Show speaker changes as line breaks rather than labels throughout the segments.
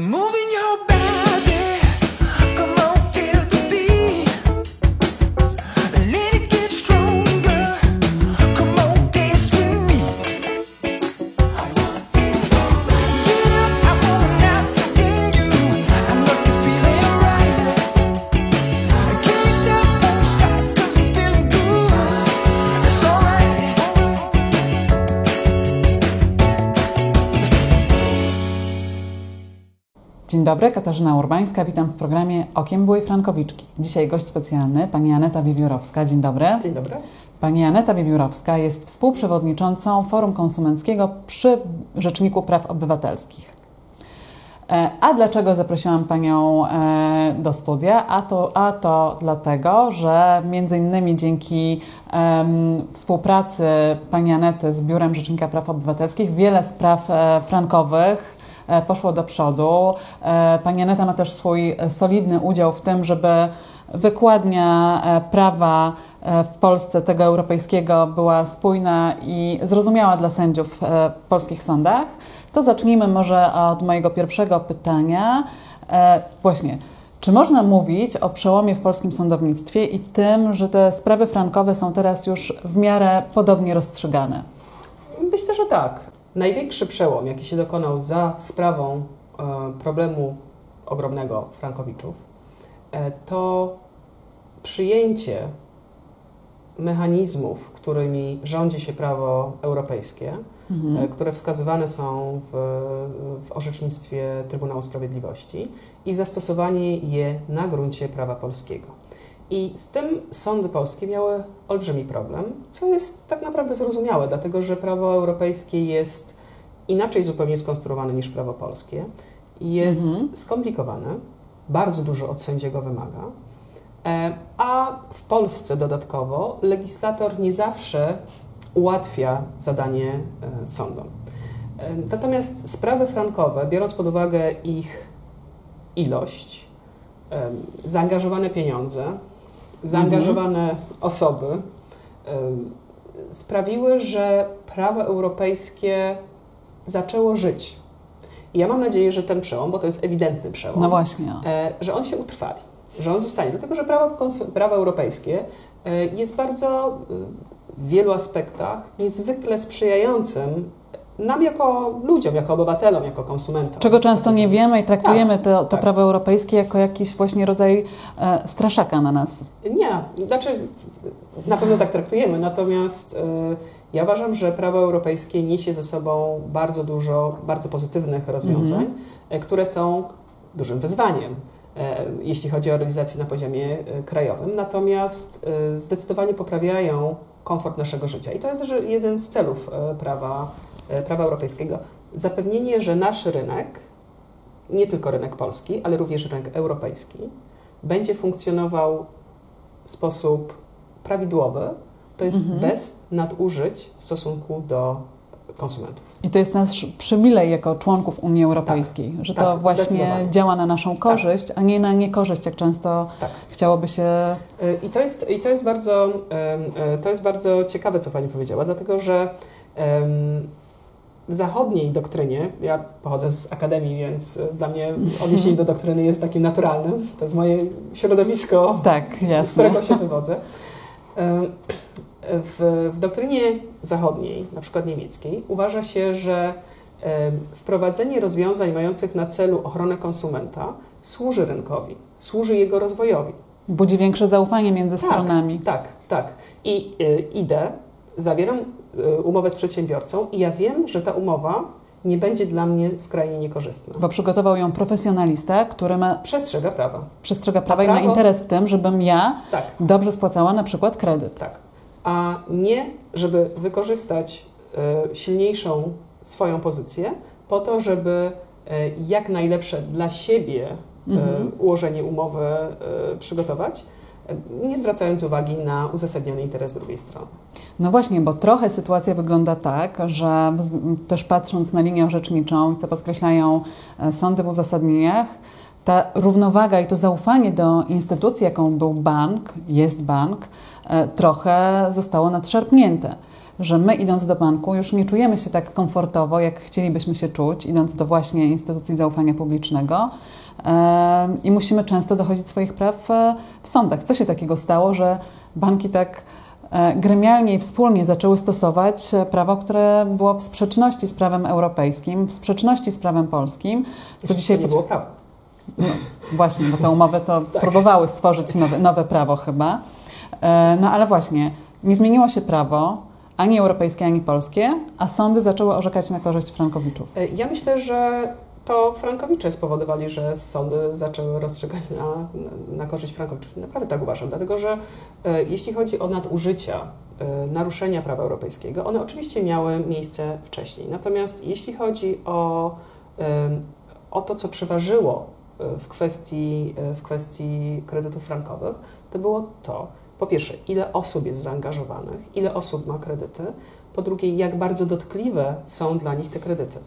Moving
dobry, Katarzyna Urbańska, witam w programie Okiem Byłej Frankowiczki. Dzisiaj gość specjalny, pani Aneta Wiewiórowska. Dzień dobry.
Dzień dobry.
Pani Aneta Wiewiórowska jest współprzewodniczącą Forum Konsumenckiego przy Rzeczniku Praw Obywatelskich. E, A dlaczego zaprosiłam Panią e, do studia? A to, a to dlatego, że między innymi dzięki em, współpracy Pani Anety z Biurem Rzecznika Praw Obywatelskich wiele spraw e, frankowych poszło do przodu. E, Pani Aneta ma też swój e, solidny udział w tym, żeby wykładnia e, prawa e, w Polsce tego europejskiego była spójna i zrozumiała dla sędziów e, w polskich sądach. To zacznijmy może od mojego pierwszego pytania. E, Właśnie, czy można mówić o przełomie w polskim sądownictwie i tym, że te sprawy frankowe są teraz już w miarę podobnie rozstrzygane?
Myślę, że tak. Największy przełom, jaki się dokonał za sprawą e, problemu ogromnego Frankowiczów, e, to przyjęcie mechanizmów, którymi rządzi się prawo europejskie, e, które wskazywane są w, w orzecznictwie Trybunału Sprawiedliwości i zastosowanie je na gruncie prawa polskiego. I z tym sądy polskie miały olbrzymi problem, co jest tak naprawdę zrozumiałe, dlatego że prawo europejskie jest inaczej zupełnie skonstruowane niż prawo polskie, jest
Mhm.
skomplikowane, bardzo dużo od sędziego wymaga, e, a w Polsce dodatkowo legislator nie zawsze ułatwia zadanie e, sądom. E, Natomiast sprawy frankowe, biorąc pod uwagę ich ilość, zaangażowane pieniądze, zaangażowane osoby, em, sprawiły, że prawo europejskie zaczęło żyć. I ja mam nadzieję, że ten przełom, bo to jest ewidentny przełom,
No właśnie.
e, że on się utrwali, że on zostanie. Dlatego, że prawo, prawo europejskie e, jest bardzo w wielu aspektach niezwykle sprzyjającym nam jako ludziom, jako obywatelom, jako konsumentom.
Czego często nie wiemy i traktujemy
Tak,
to, to
tak.
prawo europejskie jako jakiś właśnie rodzaj e, straszaka na nas.
Nie, znaczy na pewno tak traktujemy, natomiast y, ja uważam, że prawo europejskie niesie ze sobą bardzo dużo bardzo pozytywnych rozwiązań, y, które są dużym wyzwaniem, y, jeśli chodzi o realizację na poziomie y, krajowym, natomiast zdecydowanie poprawiają komfort naszego życia. I to jest jeden z celów prawa, prawa europejskiego. Zapewnienie, że nasz rynek, nie tylko rynek polski, ale również rynek europejski, będzie funkcjonował w sposób prawidłowy, to jest
Mhm.
bez nadużyć w stosunku do konsumentów.
I to jest nasz przywilej jako członków Unii Europejskiej, że to
tak,
właśnie
zdecydowanie.
działa na naszą korzyść, a nie na niekorzyść, jak często
Tak.
chciałoby się.
Y, I to jest, i to jest, bardzo, e, to jest bardzo ciekawe, co Pani powiedziała, dlatego że zachodniej doktrynie, ja pochodzę z akademii, więc y, dla mnie odniesienie do doktryny jest takim naturalnym, to jest moje środowisko
Tak,
z którego się wywodzę. Em, W, w doktrynie zachodniej, na przykład niemieckiej, uważa się, że wprowadzenie rozwiązań mających na celu ochronę konsumenta służy rynkowi, służy jego rozwojowi.
Budzi większe zaufanie między
Tak.
stronami.
Tak, tak. I y, idę, zawieram y, umowę z przedsiębiorcą i ja wiem, że ta umowa nie będzie dla mnie skrajnie niekorzystna.
Bo przygotował ją profesjonalista, który ma,
Przestrzega prawa.
przestrzega prawa i ma
prawo-
interes w tym, żebym ja
Tak.
dobrze spłacała na przykład kredyt.
Tak. A nie, żeby wykorzystać e, silniejszą swoją pozycję po to, żeby e, jak najlepsze dla siebie e,
Mhm.
ułożenie umowy e, przygotować, nie zwracając uwagi na uzasadniony interes drugiej strony.
No właśnie, bo trochę sytuacja wygląda tak, że też patrząc na linię orzeczniczą, co podkreślają e, sądy w uzasadnieniach, ta równowaga i to zaufanie do instytucji, jaką był bank, jest bank, e, trochę zostało nadszarpnięte. Że my idąc do banku już nie czujemy się tak komfortowo, jak chcielibyśmy się czuć, idąc do właśnie instytucji zaufania publicznego. I musimy często dochodzić swoich praw e, w sądach. Co się takiego stało, że banki tak e, gremialnie i wspólnie zaczęły stosować e, prawo, które było w sprzeczności z prawem europejskim, w sprzeczności z prawem polskim, co dzisiaj
nie było prawa.
no, właśnie, bo te umowy to
Tak.
próbowały stworzyć nowe, nowe prawo chyba. No ale właśnie, nie zmieniło się prawo, ani europejskie, ani polskie, a sądy zaczęły orzekać na korzyść frankowiczów.
E, Ja myślę, że to Frankowicze spowodowali, że sądy zaczęły rozstrzygać na, na, korzyść Frankowiczów. Naprawdę tak uważam, dlatego że e, jeśli chodzi o nadużycia, e, naruszenia prawa europejskiego, one oczywiście miały miejsce wcześniej. Natomiast jeśli chodzi o, em, o to, co przeważyło e, w kwestii, e, w kwestii kredytów frankowych, to było to, po pierwsze, ile osób jest zaangażowanych, ile osób ma kredyty, po drugie, jak bardzo dotkliwe są dla nich te kredyty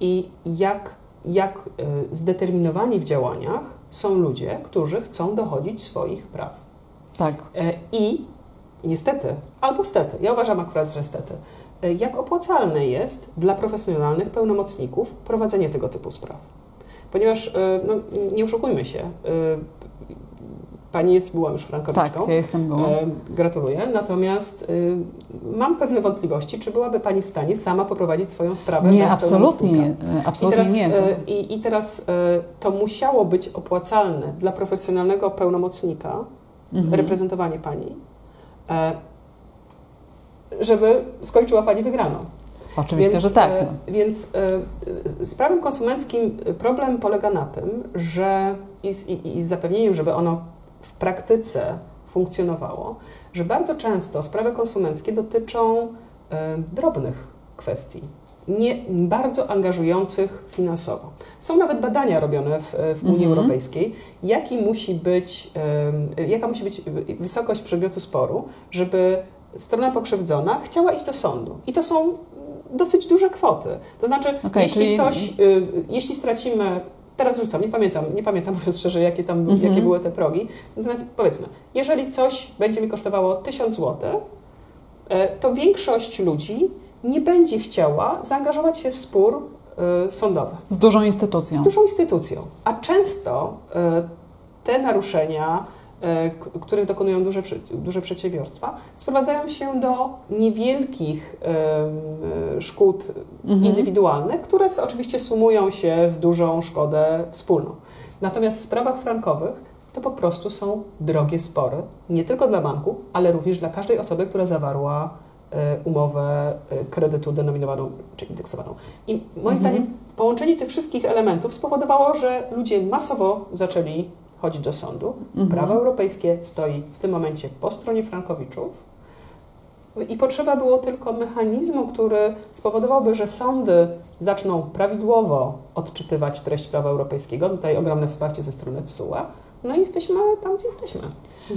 i jak, jak y, zdeterminowani w działaniach są ludzie, którzy chcą dochodzić swoich praw.
Tak,
E, I niestety, albo stety, ja uważam akurat, że stety, e, jak opłacalne jest dla profesjonalnych pełnomocników prowadzenie tego typu spraw. Ponieważ, e, no, nie oszukujmy się, e, Pani jest, była już
tak,
frankowiczką.
ja jestem była.
E, Gratuluję. Natomiast y, mam pewne wątpliwości, czy byłaby Pani w stanie sama poprowadzić swoją sprawę
Nie, absolutnie,
pełnomocnika.
nie,
I
absolutnie
teraz,
nie.
e, i, I teraz e, to musiało być opłacalne dla profesjonalnego pełnomocnika,
Mhm.
reprezentowanie Pani, e, żeby skończyła Pani wygraną.
Oczywiście,
więc,
że tak.
e,
No.
Więc e, e, z prawem konsumenckim problem polega na tym, że i z, i, i z zapewnieniem, żeby ono w praktyce funkcjonowało, że bardzo często sprawy konsumenckie dotyczą e, drobnych kwestii, nie bardzo angażujących finansowo. Są nawet badania robione w, w Unii
Mhm.
Europejskiej, jaki musi być, em, jaka musi być wysokość przedmiotu sporu, żeby strona pokrzywdzona chciała iść do sądu. I to są dosyć duże kwoty. To znaczy,
Okej,
jeśli
czyli-
coś, y, jeśli stracimy, teraz rzucam, nie pamiętam, nie pamiętam mówiąc szczerze, jakie tam,
Mhm.
jakie były te progi, natomiast powiedzmy, jeżeli coś będzie mi kosztowało 1000 zł, e, to większość ludzi nie będzie chciała zaangażować się w spór e, sądowy
Z dużą instytucją.
z dużą instytucją. A często e, te naruszenia, których dokonują duże, duże przedsiębiorstwa, sprowadzają się do niewielkich e, szkód
Mhm.
indywidualnych, które oczywiście sumują się w dużą szkodę wspólną. Natomiast w sprawach frankowych to po prostu są drogie spory, nie tylko dla banku, ale również dla każdej osoby, która zawarła e, umowę e, kredytu denominowaną czy indeksowaną. I moim
Mhm.
zdaniem połączenie tych wszystkich elementów spowodowało, że ludzie masowo zaczęli chodzić do sądu.
Mhm.
Prawo europejskie stoi w tym momencie po stronie frankowiczów. I potrzeba było tylko mechanizmu, który spowodowałby, że sądy zaczną prawidłowo odczytywać treść prawa europejskiego. Tutaj ogromne wsparcie ze strony TSUE. No i jesteśmy tam, gdzie jesteśmy.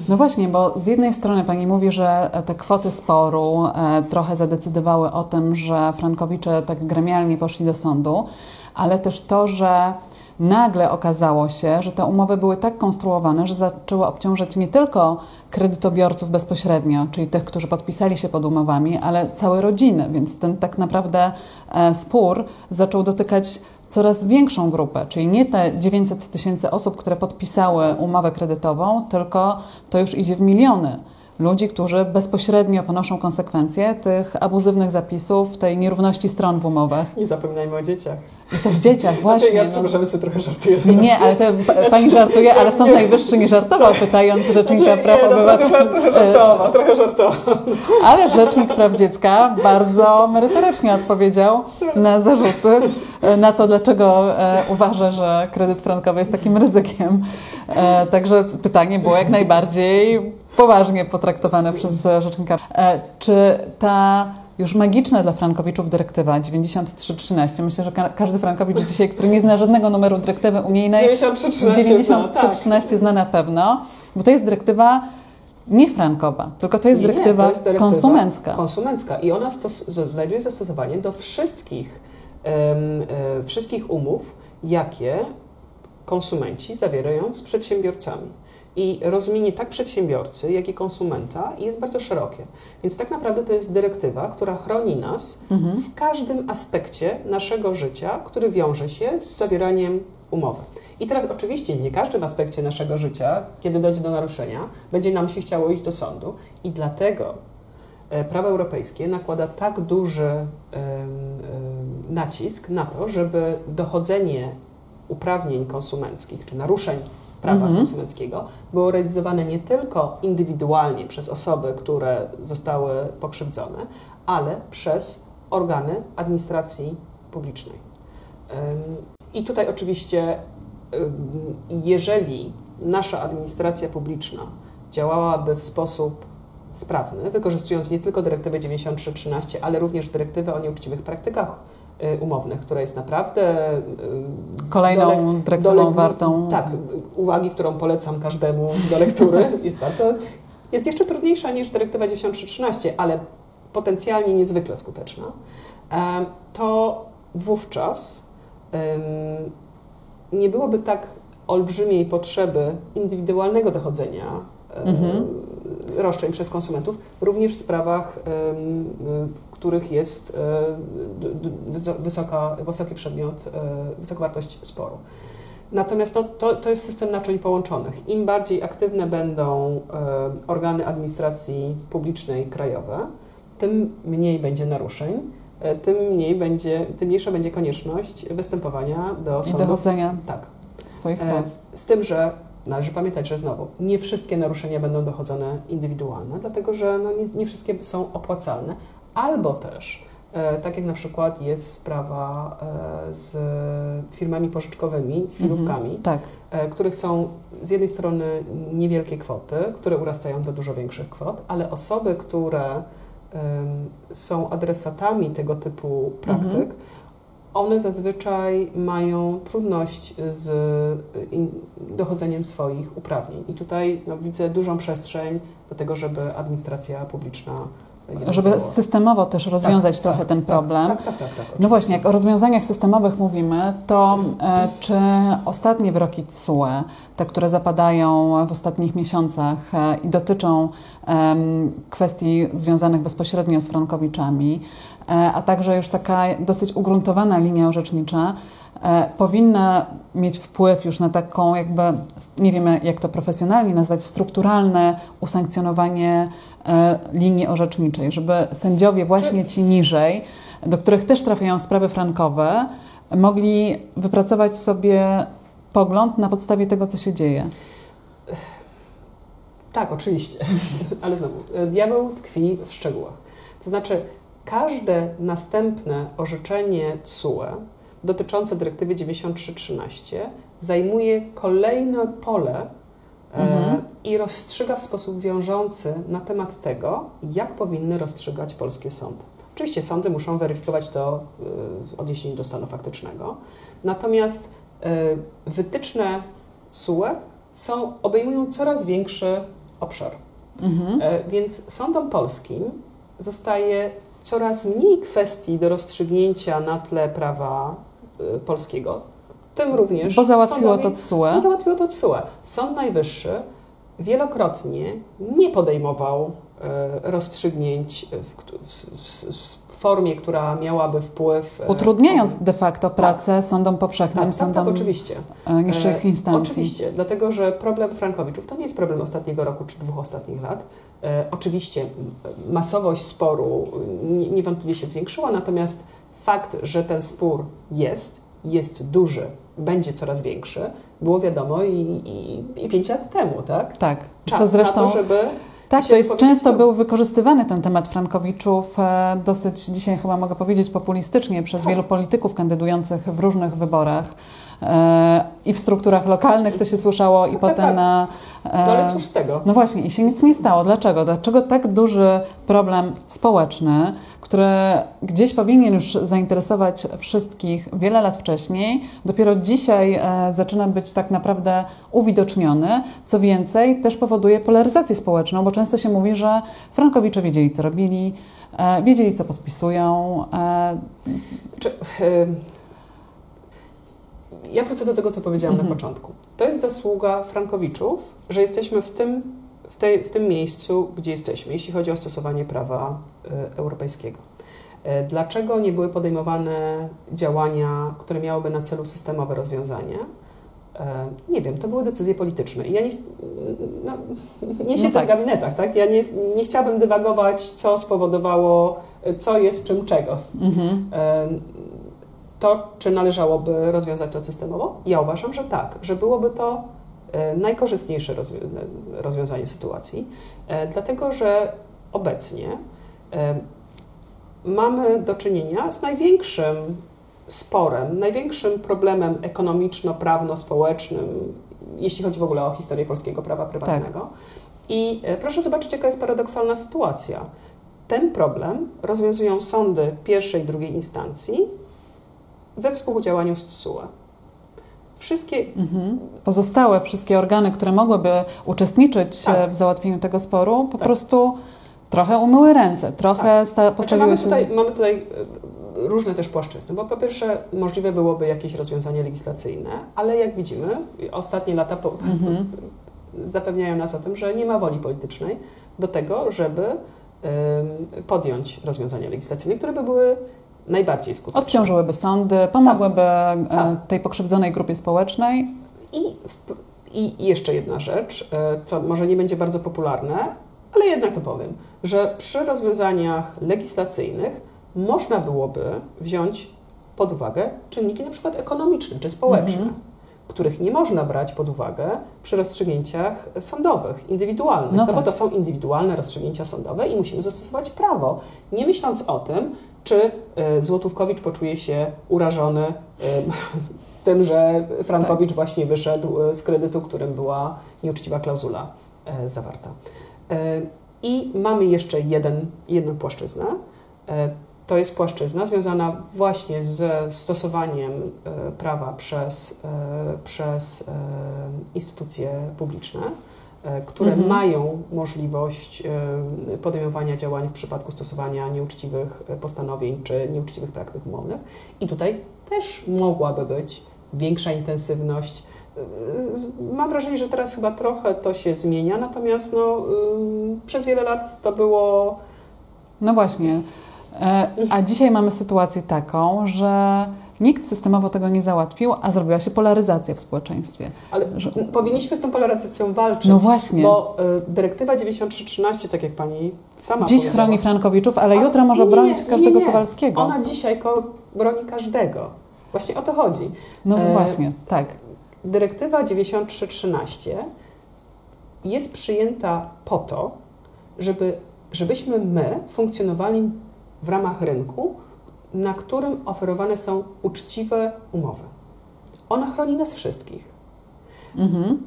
No właśnie, bo z jednej strony Pani mówi, że te kwoty sporu e, trochę zadecydowały o tym, że Frankowicze tak gremialnie poszli do sądu, ale też to, że nagle okazało się, że te umowy były tak konstruowane, że zaczęły obciążać nie tylko kredytobiorców bezpośrednio, czyli tych, którzy podpisali się pod umowami, ale całe rodziny, więc ten tak naprawdę e, spór zaczął dotykać coraz większą grupę, czyli nie te 900 tysięcy osób, które podpisały umowę kredytową, tylko to już idzie w miliony ludzi, którzy bezpośrednio ponoszą konsekwencje tych abuzywnych zapisów, tej nierówności stron w umowach.
Nie zapominajmy o dzieciach.
I to w dzieciach właśnie.
Znaczy, ja
no.
przepraszam, sobie trochę żartuję.
Nie, nie, ale to pa- pani żartuje, ale Sąd Najwyższy nie żartował, pytając Rzecznika
Znaczy,
Praw
nie, no, trochę, trochę żartował, trochę żartował.
Ale Rzecznik Praw Dziecka bardzo merytorycznie odpowiedział na zarzuty, e, na to, dlaczego e, uważa, że kredyt frankowy jest takim ryzykiem. E, Także pytanie było jak najbardziej poważnie potraktowane przez Rzecznika. E, Czy ta już magiczna dla frankowiczów dyrektywa 9313, myślę, że ka- każdy frankowicz dzisiaj, który nie zna żadnego numeru dyrektywy unijnej,
93 zna, tak.
9313 zna na pewno, bo to jest dyrektywa nie frankowa, tylko to jest
Nie,
dyrektywa,
to jest dyrektywa
konsumencka.
Konsumencka i ona znajduje zastosowanie do wszystkich, e, wszystkich umów, jakie konsumenci zawierają z przedsiębiorcami. I rozumienie tak przedsiębiorcy, jak i konsumenta jest bardzo szerokie. Więc tak naprawdę to jest dyrektywa, która chroni nas
Mhm.
w każdym aspekcie naszego życia, który wiąże się z zawieraniem umowy. I teraz oczywiście nie każdym aspekcie naszego życia, kiedy dojdzie do naruszenia, będzie nam się chciało iść do sądu i dlatego e, prawo europejskie nakłada tak duży nacisk na to, żeby dochodzenie uprawnień konsumenckich czy naruszeń prawa
Mhm.
konsumenckiego było realizowane nie tylko indywidualnie przez osoby, które zostały pokrzywdzone, ale przez organy administracji publicznej. I tutaj oczywiście, jeżeli nasza administracja publiczna działałaby w sposób sprawny, wykorzystując nie tylko dyrektywę 9313, ale również dyrektywę o nieuczciwych praktykach umownych, która jest naprawdę y,
Kolejną
dole-
dyrektywą
dole-
wartą.
Tak, uwagi, którą polecam każdemu do lektury, jest bardzo, jest jeszcze trudniejsza niż dyrektywa 9313, ale potencjalnie niezwykle skuteczna, to wówczas nie byłoby tak olbrzymiej potrzeby indywidualnego dochodzenia
Mhm.
roszczeń przez konsumentów, również w sprawach, y, których jest e, wysoka, wysoki przedmiot, e, wysoka wartość sporu. Natomiast to, to, to jest system naczyń połączonych. Im bardziej aktywne będą e, organy administracji publicznej krajowe, tym mniej będzie naruszeń, tym, mniej będzie, tym mniejsza będzie konieczność występowania do
I
sądów.
dochodzenia
Tak.
swoich praw.
Z tym, że należy pamiętać, że znowu nie wszystkie naruszenia będą dochodzone indywidualne, dlatego że no, nie, nie wszystkie są opłacalne, albo też, e, tak jak na przykład jest sprawa e, z firmami pożyczkowymi, chwilówkami,
Tak.
e, których są z jednej strony niewielkie kwoty, które urastają do dużo większych kwot, ale osoby, które są adresatami tego typu praktyk,
Mhm.
one zazwyczaj mają trudność z dochodzeniem swoich uprawnień. I tutaj no, widzę dużą przestrzeń do tego, żeby administracja publiczna
Żeby systemowo też rozwiązać
Tak,
trochę
tak,
ten
tak,
problem.
Tak, tak, tak, tak,
No właśnie, jak o rozwiązaniach systemowych mówimy, to e, czy ostatnie wyroki TSUE, te, które zapadają w ostatnich miesiącach e, i dotyczą em, kwestii związanych bezpośrednio z frankowiczami, e, a także już taka dosyć ugruntowana linia orzecznicza, e, powinna mieć wpływ już na taką jakby, nie wiemy jak to profesjonalnie nazwać, strukturalne usankcjonowanie e, linii orzeczniczej, żeby sędziowie właśnie ci niżej, do których też trafiają sprawy frankowe, mogli wypracować sobie pogląd na podstawie tego, co się dzieje.
Tak, oczywiście. Ale znowu, e, diabeł tkwi w szczegółach. To znaczy, każde następne orzeczenie TSUE dotyczące dyrektywy 9313 zajmuje kolejne pole e,
Mhm.
i rozstrzyga w sposób wiążący na temat tego, jak powinny rozstrzygać polskie sądy. Oczywiście sądy muszą weryfikować to e, w odniesieniu do stanu faktycznego, natomiast e, wytyczne TSUE są, obejmują coraz większy obszar.
Mhm.
E, Więc sądom polskim zostaje coraz mniej kwestii do rozstrzygnięcia na tle prawa e, polskiego, tym również
Bo załatwiło to
sądowi-
TSUE.
bo załatwiło to TSUE. Sąd Najwyższy wielokrotnie nie podejmował e, rozstrzygnięć w, w, w, formie, która miałaby wpływ. e,
Utrudniając de facto pracę sądom powszechnym,
tak, tak,
sądom
tak, oczywiście.
e, niższych
E,
instancji.
Oczywiście, dlatego że problem Frankowiczów to nie jest problem ostatniego roku czy dwóch ostatnich lat. E, oczywiście masowość sporu nie- niewątpliwie się zwiększyła, natomiast fakt, że ten spór jest, jest duży, będzie coraz większy, było wiadomo i, i, i pięć lat temu, tak?
Tak,
Czas
co zresztą...
na to, żeby
Tak, to jest często
był.
wykorzystywany ten temat Frankowiczów e, dosyć dzisiaj chyba mogę powiedzieć populistycznie przez
Tak.
wielu polityków kandydujących w różnych wyborach i w strukturach lokalnych to się słyszało i
Tak,
potem
tak,
na
No ale
e,
cóż z tego?
no właśnie, i się nic nie stało. Dlaczego? Dlaczego tak duży problem społeczny, który gdzieś powinien już zainteresować wszystkich wiele lat wcześniej, dopiero dzisiaj e, zaczyna być tak naprawdę uwidoczniony. Co więcej, też powoduje polaryzację społeczną, bo często się mówi, że Frankowicze wiedzieli, co robili, e, wiedzieli, co podpisują. E,
Czy, ja wrócę do tego, co powiedziałam
Mhm.
na początku. To jest zasługa Frankowiczów, że jesteśmy w tym, w, tej, w tym miejscu, gdzie jesteśmy, jeśli chodzi o stosowanie prawa e, europejskiego. E, Dlaczego nie były podejmowane działania, które miałyby na celu systemowe rozwiązanie? E, Nie wiem, to były decyzje polityczne. I ja nie, no, nie siedzę
tak.
w gabinetach, tak? Ja nie, nie chciałabym dywagować, co spowodowało, co jest czym czego.
Mhm.
To, czy należałoby rozwiązać to systemowo? Ja uważam, że tak, że byłoby to e, najkorzystniejsze rozwi- rozwiązanie sytuacji, e, dlatego że obecnie e, mamy do czynienia z największym sporem, największym problemem ekonomiczno-prawno-społecznym, jeśli chodzi w ogóle o historię polskiego prawa prywatnego. I e, proszę zobaczyć, jaka jest paradoksalna sytuacja. Ten problem rozwiązują sądy pierwszej i drugiej instancji we współudziałaniu z TSUE. Wszystkie
Mhm. Pozostałe wszystkie organy, które mogłyby uczestniczyć
Tak.
e, w załatwieniu tego sporu, po
Tak.
prostu trochę umyły ręce, trochę sta-
Znaczy,
postawiły
mamy,
się...
tutaj, mamy tutaj e, różne też płaszczyzny, bo po pierwsze możliwe byłoby jakieś rozwiązanie legislacyjne, ale jak widzimy, ostatnie lata po,
Mhm.
zapewniają nas o tym, że nie ma woli politycznej do tego, żeby podjąć rozwiązania legislacyjne, które by były najbardziej skuteczne.
Odciążyłyby sądy, pomogłyby e,
Tak.
tej pokrzywdzonej grupie społecznej.
I, I jeszcze jedna rzecz, e, co może nie będzie bardzo popularne, ale jednak to powiem, że przy rozwiązaniach legislacyjnych można byłoby wziąć pod uwagę czynniki na przykład ekonomiczne czy społeczne,
Mhm.
Których nie można brać pod uwagę przy rozstrzygnięciach sądowych, indywidualnych,
No
no, bo
tak.
to są indywidualne rozstrzygnięcia sądowe i musimy zastosować prawo, nie myśląc o tym, czy e, Złotówkowicz poczuje się urażony e, tym, że Frankowicz właśnie wyszedł e, z kredytu, którym była nieuczciwa klauzula zawarta. I mamy jeszcze jeden, jedną płaszczyznę. To jest płaszczyzna związana właśnie ze stosowaniem e, prawa przez, e, przez e, instytucje publiczne, które
Mhm.
mają możliwość podejmowania działań w przypadku stosowania nieuczciwych postanowień czy nieuczciwych praktyk umownych. I tutaj też mogłaby być większa intensywność. Mam wrażenie, że teraz chyba trochę to się zmienia, natomiast no, przez wiele lat to było
No właśnie. E, A dzisiaj mamy sytuację taką, że nikt systemowo tego nie załatwił, a zrobiła się polaryzacja w społeczeństwie.
Ale
Że-
powinniśmy z tą polaryzacją walczyć.
No właśnie.
Bo y, dyrektywa 9313, tak jak pani sama
Dziś
powiedziała,
chroni Frankowiczów, ale
Ona-
jutro może
nie,
bronić
nie,
każdego
nie.
Kowalskiego.
Ona dzisiaj ko- broni każdego. Właśnie o to chodzi.
No
e,
właśnie, tak.
Dyrektywa 9313 jest przyjęta po to, żeby, żebyśmy my funkcjonowali w ramach rynku, na którym oferowane są uczciwe umowy. Ona chroni nas wszystkich.
Mhm.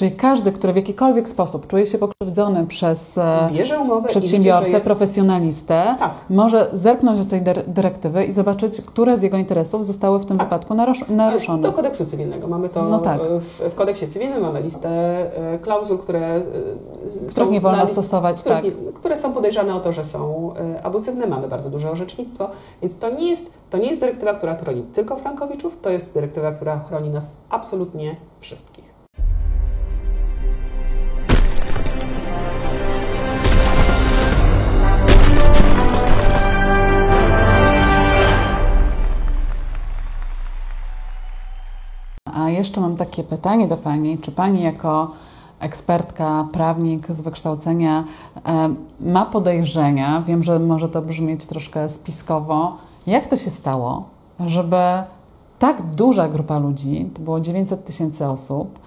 Czyli każdy, który w jakikolwiek sposób czuje się pokrzywdzony przez e,
umowę widzi,
przedsiębiorcę,
że jest...
profesjonalistę,
Tak.
może zerknąć do tej dyr- dyrektywy i zobaczyć, które z jego interesów zostały w tym
Tak.
wypadku narusz- naruszone.
Do kodeksu cywilnego. Mamy to
No tak.
w, w kodeksie cywilnym, mamy listę e, klauzul, które e,
Których nie wolno
list-
stosować,
których
tak.
nie, które są podejrzane o to, że są e, abuzywne. Mamy bardzo duże orzecznictwo, więc to nie jest, to nie jest dyrektywa, która chroni tylko Frankowiczów, to jest dyrektywa, która chroni nas absolutnie wszystkich.
Takie pytanie do Pani. Czy Pani jako ekspertka, prawnik z wykształcenia e, ma podejrzenia, wiem, że może to brzmieć troszkę spiskowo, jak to się stało, żeby tak duża grupa ludzi, to było 900 tysięcy osób,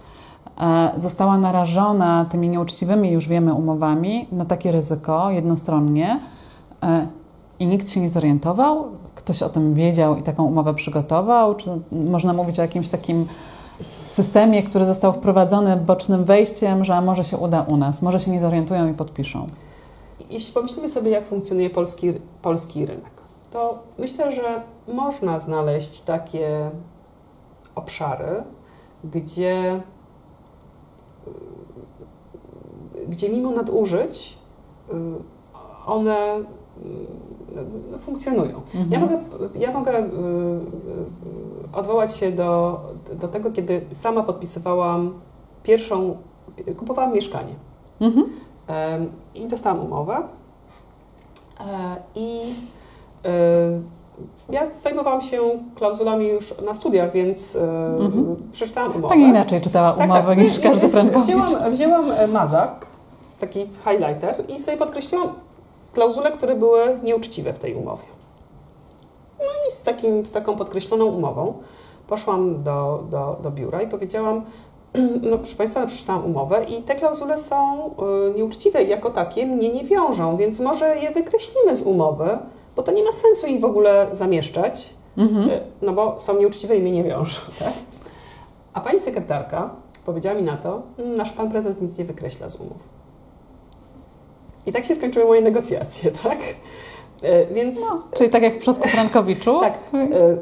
e, została narażona tymi nieuczciwymi, już wiemy, umowami na takie ryzyko jednostronnie e, i nikt się nie zorientował? Ktoś o tym wiedział i taką umowę przygotował? Czy można mówić o jakimś takim systemie, który został wprowadzony bocznym wejściem, że może się uda u nas, może się nie zorientują i podpiszą?
Jeśli pomyślimy sobie, jak funkcjonuje polski, polski rynek, to myślę, że można znaleźć takie obszary, gdzie, gdzie mimo nadużyć y, one funkcjonują.
Mhm.
Ja mogę, ja mogę y, y, odwołać się do, do tego, kiedy sama podpisywałam pierwszą, kupowałam mieszkanie
Mhm.
I dostałam umowę E, i ja zajmowałam się klauzulami już na studiach, więc
Mhm.
przeczytałam umowę.
Pani inaczej czytała
Tak,
umowę
tak.
niż
I-
każdy frankowicz.
wzięłam, wzięłam e, mazak, taki highlighter i sobie podkreśliłam klauzule, które były nieuczciwe w tej umowie. No i z, takim, z taką podkreśloną umową poszłam do, do, do biura i powiedziałam, no proszę Państwa, przeczytałam umowę i te klauzule są y, nieuczciwe i jako takie mnie nie wiążą, więc może je wykreślimy z umowy, bo to nie ma sensu ich w ogóle zamieszczać,
Mhm.
y, no bo są nieuczciwe i mnie nie wiążą, tak? A pani sekretarka powiedziała mi na to, "Mm, nasz pan prezes nic nie wykreśla z umów. I tak się skończyły moje negocjacje, tak? E, Więc
No, czyli tak jak w przypadku Frankowiczu.
tak. e,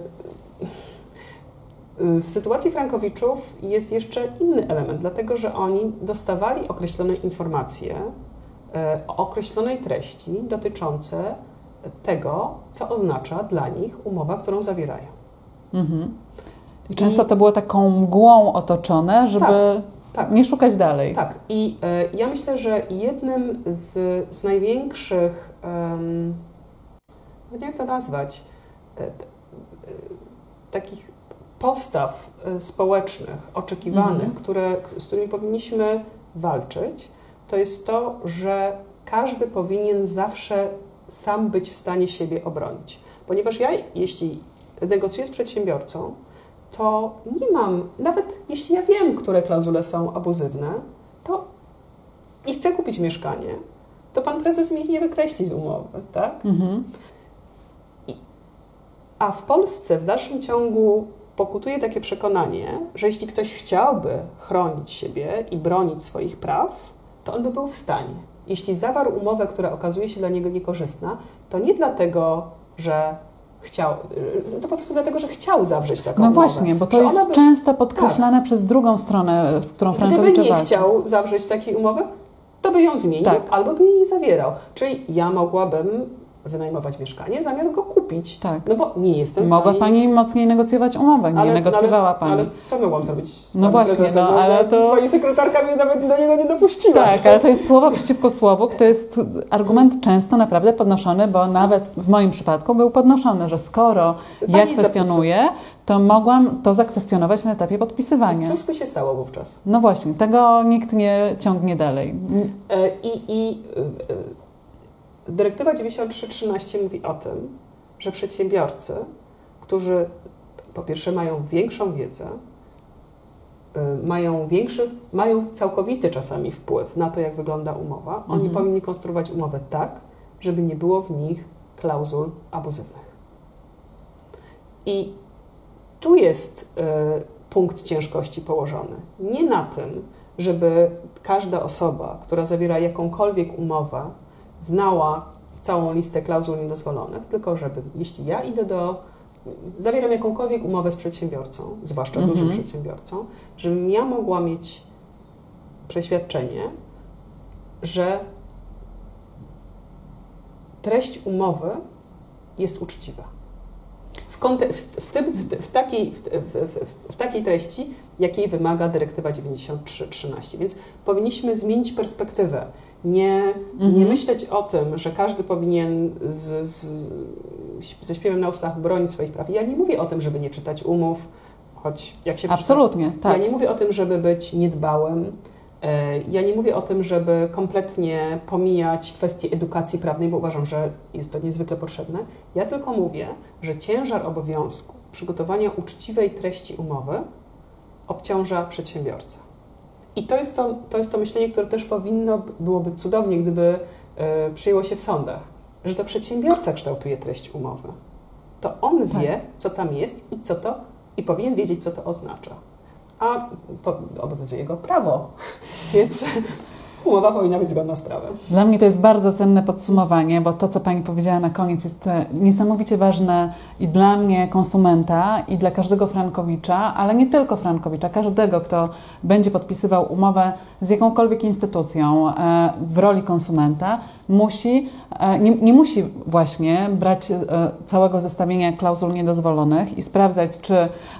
W sytuacji Frankowiczów jest jeszcze inny element, dlatego że oni dostawali określone informacje e, o określonej treści dotyczące tego, co oznacza dla nich umowa, którą zawierają.
Mhm. I często to było taką mgłą otoczone, żeby
Tak.
Nie szukać dalej.
Tak, i e, ja myślę, że jednym z, z największych, um, nie wiem jak to nazwać, t- e, takich postaw społecznych, oczekiwanych,
Mhm.
które, z którymi powinniśmy walczyć, to jest to, że każdy powinien zawsze sam być w stanie siebie obronić. Ponieważ ja, jeśli negocjuję z przedsiębiorcą, to nie mam, nawet jeśli ja wiem, które klauzule są abuzywne, to i chcę kupić mieszkanie, to pan prezes mi ich nie wykreśli z umowy, tak?
Mhm.
A w Polsce w dalszym ciągu pokutuje takie przekonanie, że jeśli ktoś chciałby chronić siebie i bronić swoich praw, to on by był w stanie. Jeśli zawarł umowę, która okazuje się dla niego niekorzystna, to nie dlatego, że chciał, to po prostu dlatego, że chciał zawrzeć taką
No
umowę.
właśnie, bo to
Że
jest
by-
często podkreślane przez drugą stronę, z którą
Gdyby
Frankowicze
nie chciał zawrzeć takiej umowy, to by ją zmienił
Tak.
albo by jej nie zawierał. Czyli ja mogłabym wynajmować mieszkanie zamiast go kupić.
Tak.
No bo nie jestem
Mogła Pani
nic-
mocniej negocjować umowę, nie negocjowała
ale,
Pani.
Ale co mogłam zrobić z
No właśnie,
prezesem?
no, ale to-
Pani sekretarka mnie nawet do niego nie dopuściła.
Tak, ale to jest słowo przeciwko słowu, to jest argument często naprawdę podnoszony, bo nawet w moim przypadku był podnoszony, że skoro ja
Pani
kwestionuję, to mogłam to zakwestionować na etapie podpisywania.
Cóż by się stało wówczas?
No właśnie, tego nikt nie ciągnie dalej.
E, I, i e, e, dyrektywa 9313 mówi o tym, że przedsiębiorcy, którzy po pierwsze mają większą wiedzę, e, mają większy, mają całkowity czasami wpływ na to, jak wygląda umowa, oni
Mhm.
powinni konstruować umowę tak, żeby nie było w nich klauzul abuzywnych. I tu jest e, punkt ciężkości położony. Nie na tym, żeby każda osoba, która zawiera jakąkolwiek umowę, znała całą listę klauzul niedozwolonych, tylko żeby, jeśli ja idę do, zawieram jakąkolwiek umowę z przedsiębiorcą, zwłaszcza
Mhm.
dużym przedsiębiorcą, żebym ja mogła mieć przeświadczenie, że treść umowy jest uczciwa. W, konte- w, w, tym, w, w, takiej, w takiej treści, jakiej wymaga dyrektywa 9313. Więc powinniśmy zmienić perspektywę. Nie, nie
Mhm.
myśleć o tym, że każdy powinien z, z, ze śpiewem na ustach bronić swoich praw. Ja nie mówię o tym, żeby nie czytać umów, choć jak się
Absolutnie, tak.
ja nie mówię o tym, żeby być niedbałym. E, Ja nie mówię o tym, żeby kompletnie pomijać kwestie edukacji prawnej, bo uważam, że jest to niezwykle potrzebne. Ja tylko mówię, że ciężar obowiązku przygotowania uczciwej treści umowy obciąża przedsiębiorcę. I to jest to, to, jest to myślenie, które też powinno byłoby cudownie, gdyby e, przyjęło się w sądach, że to przedsiębiorca kształtuje treść umowy. To on
Tak.
wie, co tam jest i co to, i powinien wiedzieć, co to oznacza. A po, obowiązuje go prawo, więc umowa powinna być zgodna z prawem.
Dla mnie to jest bardzo cenne podsumowanie, bo to, co Pani powiedziała na koniec, jest e, niesamowicie ważne i dla mnie, konsumenta, i dla każdego Frankowicza, ale nie tylko Frankowicza, każdego, kto będzie podpisywał umowę z jakąkolwiek instytucją e, w roli konsumenta, musi, e, nie, nie musi właśnie brać e, całego zestawienia klauzul niedozwolonych i sprawdzać, czy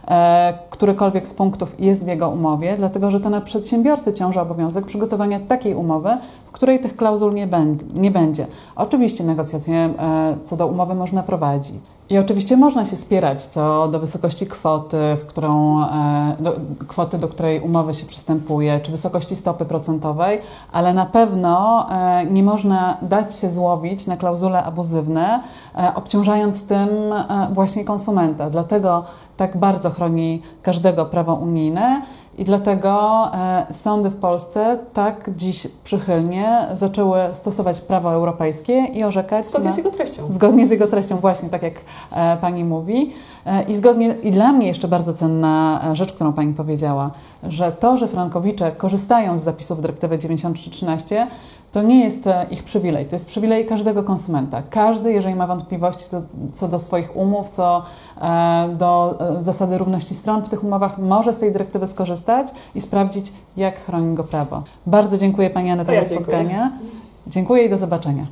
e, którykolwiek z punktów jest w jego umowie, dlatego że to na przedsiębiorcy ciąży obowiązek przygotowania takiej umowy, w której tych klauzul nie, ben, nie będzie. Oczywiście negocjacje e, co do umowy można prowadzić. I oczywiście można się spierać co do wysokości kwoty, w którą, e, do, kwoty, do której umowy się przystępuje, czy wysokości stopy procentowej, ale na pewno e, nie można dać się złowić na klauzule abuzywne, obciążając tym właśnie konsumenta. Dlatego tak bardzo chroni każdego prawo unijne. I dlatego e, sądy w Polsce tak dziś przychylnie zaczęły stosować prawo europejskie i orzekać
Zgodnie
na-
z jego treścią.
Zgodnie z jego treścią, właśnie tak jak e, Pani mówi. E, I, zgodnie, I dla mnie jeszcze bardzo cenna rzecz, którą Pani powiedziała, że to, że frankowicze korzystają z zapisów dyrektywy 9313, to nie jest e, ich przywilej, to jest przywilej każdego konsumenta. Każdy, jeżeli ma wątpliwości co, co do swoich umów, co e, do e, zasady równości stron w tych umowach, może z tej dyrektywy skorzystać i sprawdzić, jak chroni go prawo. Bardzo dziękuję Pani Anna
To ja
za
dziękuję.
spotkanie. Dziękuję i do zobaczenia.